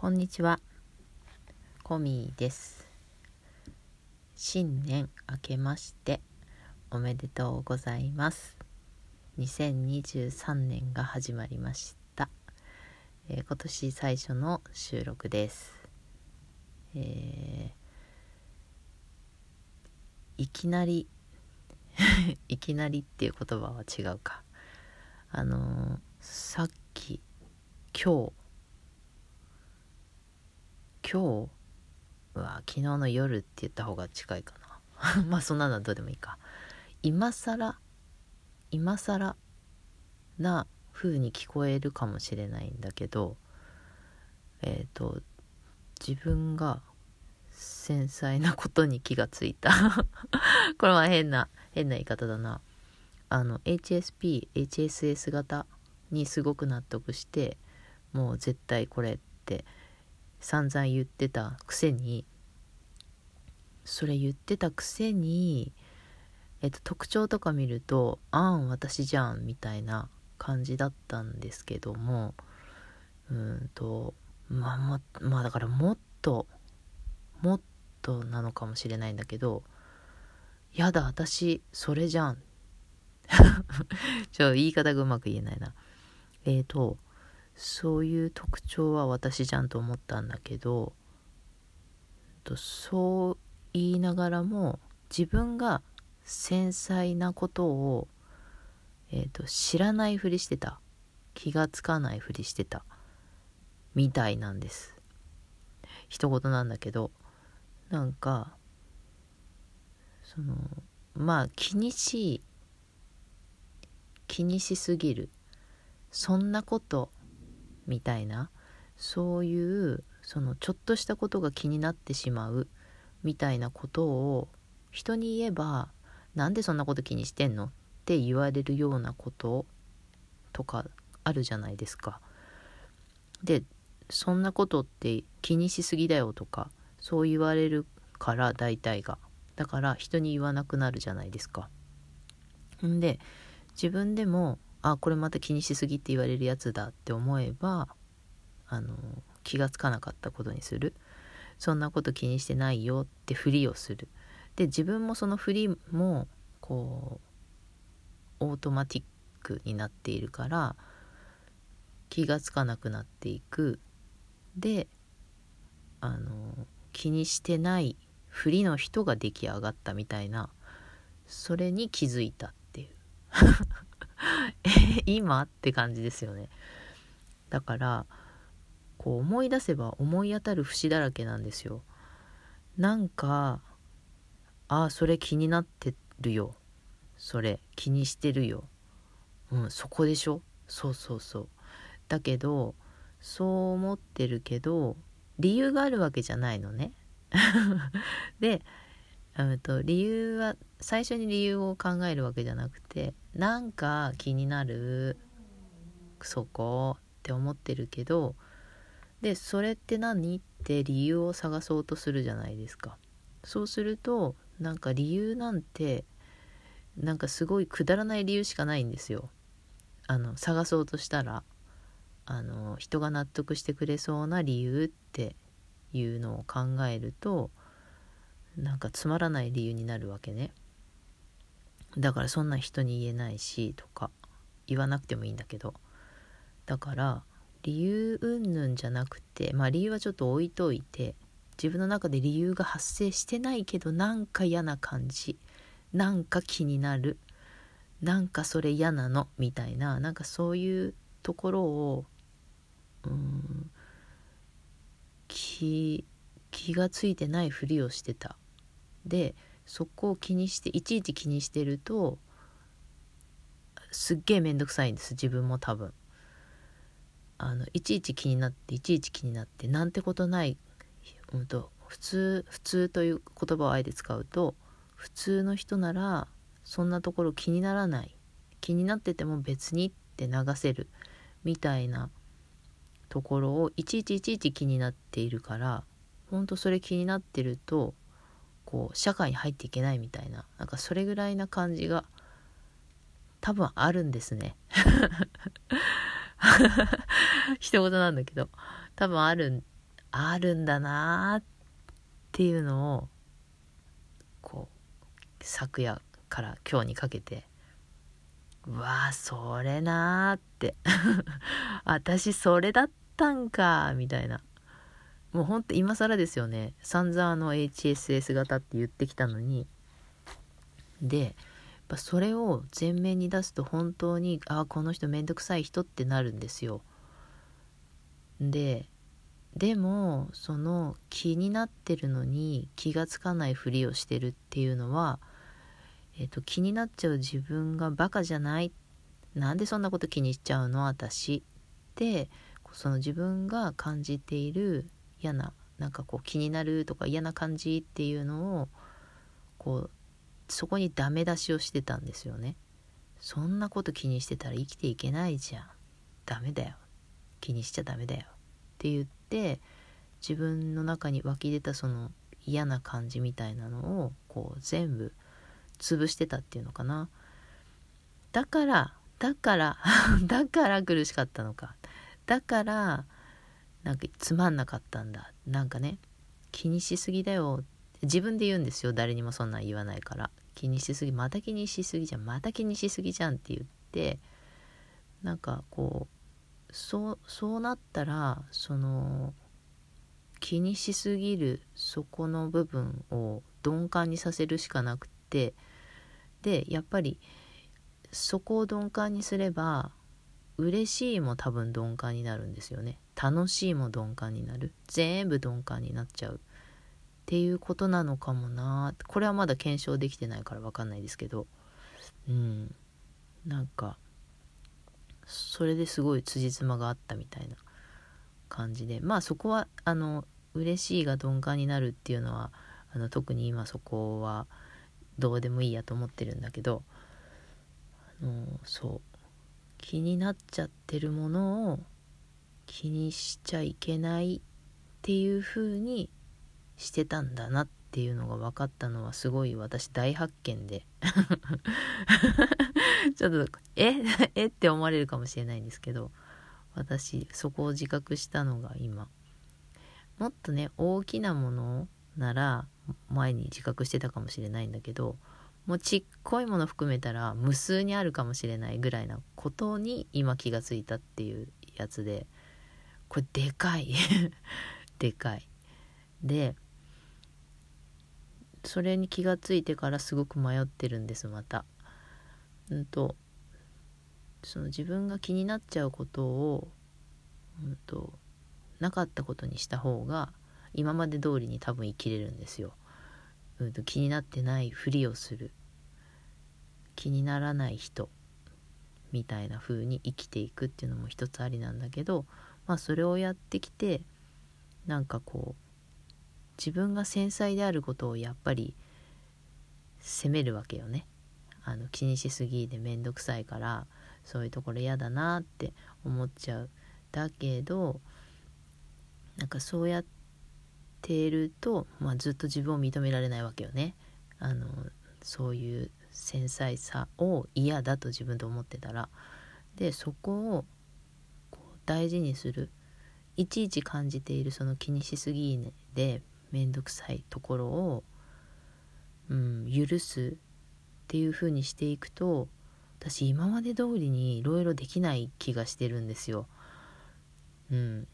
こんにちは。コミです。新年明けましておめでとうございます。2023年が始まりました。えー、今年最初の収録です。えー、いきなり いきなりっていう言葉は違うか。あのー、さっき今日今日は昨日の夜って言った方が近いかな。まあそんなのはどうでもいいか。今更今更な風に聞こえるかもしれないんだけどえっ、ー、と自分が繊細なことに気がついた。これは変な変な言い方だな。あの HSP HSS 型にすごく納得してもう絶対これって散々言ってたくせにそれ言ってたくせに、えっと、特徴とか見ると「あん私じゃん」みたいな感じだったんですけどもうんとまあままあだからもっともっとなのかもしれないんだけど「やだ私それじゃん」ちょ言い方がうまく言えないな。えっ、ー、とそういう特徴は私じゃんと思ったんだけどそう言いながらも自分が繊細なことを、えーと、知らないふりしてた。気がつかないふりしてた。みたいなんです。一言なんだけどなんかそのまあ気にしい気にしすぎる。そんなことみたいなそういうそのちょっとしたことが気になってしまうみたいなことを人に言えばなんでそんなこと気にしてんのって言われるようなこととかあるじゃないですか。でそんなことって気にしすぎだよとかそう言われるから大体がだから人に言わなくなるじゃないですか。んで自分でもあこれまた気にしすぎって言われるやつだって思えばあの気がつかなかったことにする。そんなこと気にしてないよってふりをする。で自分もそのふりもこうオートマティックになっているから気がつかなくなっていく。であの気にしてないふりの人が出来上がったみたいなそれに気づいたっていう。今って感じですよね。だからこう思い出せば思い当たる節だらけなんですよ。なんかああそれ気になってるよ。それ気にしてるよ。うんそこでしょ？そうそうそう。だけどそう思ってるけど理由があるわけじゃないのね。でと理由は最初に理由を考えるわけじゃなくてなんか気になるそこって思ってるけどでそれって何って理由を探そうとするじゃないですか。そうするとなんか理由なんてなんかすごいくだらない理由しかないんですよ。あの探そうとしたらあの人が納得してくれそうな理由っていうのを考えるとなんかつまらない理由になるわけね。だからそんな人に言えないしとか言わなくてもいいんだけど。だから理由云々じゃなくてまあ理由はちょっと置いといて自分の中で理由が発生してないけどなんか嫌な感じなんか気になるなんかそれ嫌なのみたいななんかそういうところをうん気気がついてないふりをしてた。でそこを気にしていちいち気にしてるとすっげえ面倒くさいんです自分も多分。あのいちいち気になっていちいち気になってなんてことない、うんと、普通普通という言葉をあえて使うと普通の人ならそんなところ気にならない。気になってても別にって流せるみたいなところをいちいちいちいち気になっているからほんとそれ気になってるとこう社会に入っていけないみたいななんかそれぐらいな感じが多分あるんですね。一言なんだけど多分あるあるんだなっていうのをこう昨夜から今日にかけてうわあそれなーって。私それだったんかみたいな。もうほんと今更ですよね。散々の HSS 型って言ってきたのに。でやっぱそれを前面に出すと本当にああこの人めんどくさい人ってなるんですよ。ででもその気になってるのに気がつかないふりをしてるっていうのはえーと、気になっちゃう自分がバカじゃない。なんでそんなこと気にしちゃうの私。ってその自分が感じている嫌ななんかこう気になるとか嫌な感じっていうのをこうそこにダメ出しをしてたんですよね。そんなこと気にしてたら生きていけないじゃん。ダメだよ。気にしちゃダメだよ。って言って自分の中に湧き出たその嫌な感じみたいなのをこう全部潰してたっていうのかなだからだから だから苦しかったのかだからなんかつまんなかったんだ。なんかね気にしすぎだよ。自分で言うんですよ。誰にもそんなん言わないから。気にしすぎまた気にしすぎじゃん。また気にしすぎじゃんって言って。なんかこうそうそうなったらその気にしすぎるそこの部分を鈍感にさせるしかなくって。でやっぱりそこを鈍感にすれば嬉しいも多分鈍感になるんですよね。楽しいも鈍感になる。全部鈍感になっちゃう。っていうことなのかもな。これはまだ検証できてないから分かんないですけど。うん。なんかそれですごい辻褄があったみたいな感じで。まあそこはあの嬉しいが鈍感になるっていうのはあの特に今そこはどうでもいいやと思ってるんだけど。あのそう。気になっちゃってるものを気にしちゃいけないっていう風にしてたんだなっていうのが分かったのはすごい私大発見で。ちょっとえ？え？って思われるかもしれないんですけど私そこを自覚したのが今。もっとね大きなものなら前に自覚してたかもしれないんだけどもうちっこいもの含めたら無数にあるかもしれないぐらいなことに今気がついたっていうやつでこれでかい。でかい。でそれに気がついてからすごく迷ってるんですまた。うんとその自分が気になっちゃうことをうんとなかったことにした方が今まで通りに多分生きれるんですよ。うんと気になってないふりをする気にならない人みたいな風に生きていくっていうのも一つありなんだけどまあそれをやってきてなんかこう自分が繊細であることをやっぱり責めるわけよね。あの気にしすぎで面倒くさいからそういうところ嫌だなって思っちゃう。だけどなんかそうやっててると、まあ、ずっと自分を認められないわけよね。あのそういう繊細さを嫌だと自分で思ってたらでそこをこう大事にするいちいち感じているその気にしすぎで面倒くさいところを、うん、許すっていう風にしていくと私今まで通りにいろいろできない気がしてるんですよ。うん、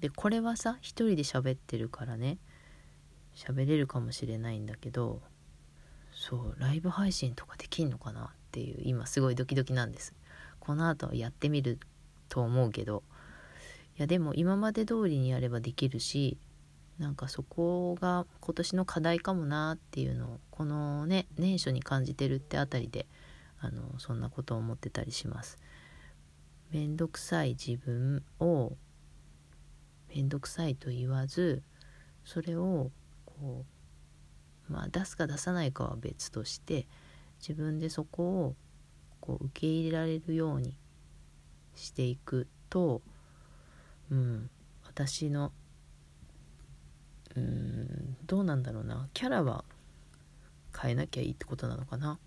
でこれはさ一人で喋ってるからね。喋れるかもしれないんだけどそうライブ配信とかできんのかな？っていう今すごいドキドキなんです。この後やってみると思うけど。いやでも今まで通りにやればできるしなんかそこが今年の課題かもなっていうのをこのね年初に感じてるってあたりであのそんなことを思ってたりします。めんどくさい自分を面倒くさいと言わずそれをこうまあ出すか出さないかは別として自分でそこをこう受け入れられるようにしていくと、うん、私のうんどうなんだろうなキャラは変えなきゃいいってことなのかな。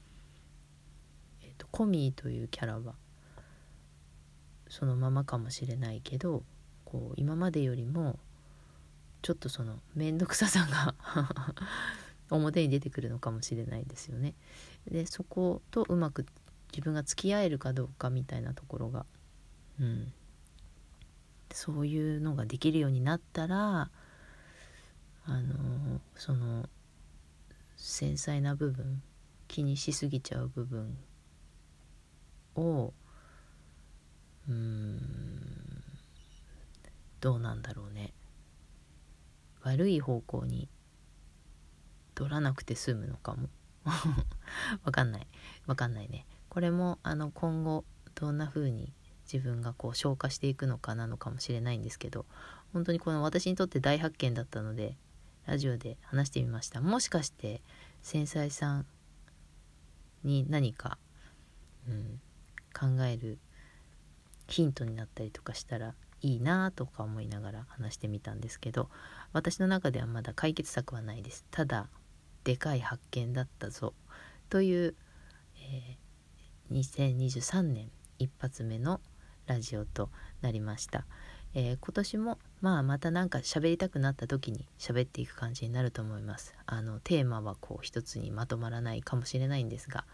えっ、ー、とコミーというキャラはそのままかもしれないけどこう今までよりもちょっとその面倒くささが 表に出てくるのかもしれないですよね。でそことうまく自分が付き合えるかどうかみたいなところが、うん、そういうのができるようになったらあのその繊細な部分気にしすぎちゃう部分をうんどうなんだろうね。悪い方向に取らなくて済むのかも。わかんない。わかんないね。これもあの今後どんな風に自分がこう消化していくのかなのかもしれないんですけど本当にこの私にとって大発見だったのでラジオで話してみました。もしかして繊細さんに何か、うん、考えるヒントになったりとかしたらいいなとか思いながら話してみたんですけど私の中ではまだ解決策はないです。ただでかい発見だったぞ。という、えー、2023年一発目のラジオとなりました、えー、今年もまあまた何か喋りたくなった時に喋っていく感じになると思います。あのテーマはこう一つにまとまらないかもしれないんですが、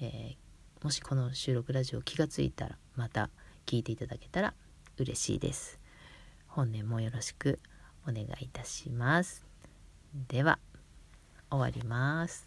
えー、もしこの収録ラジオ気がついたらまた聞いていただけたら嬉しいです。本年もよろしくお願いいたします。では終わります。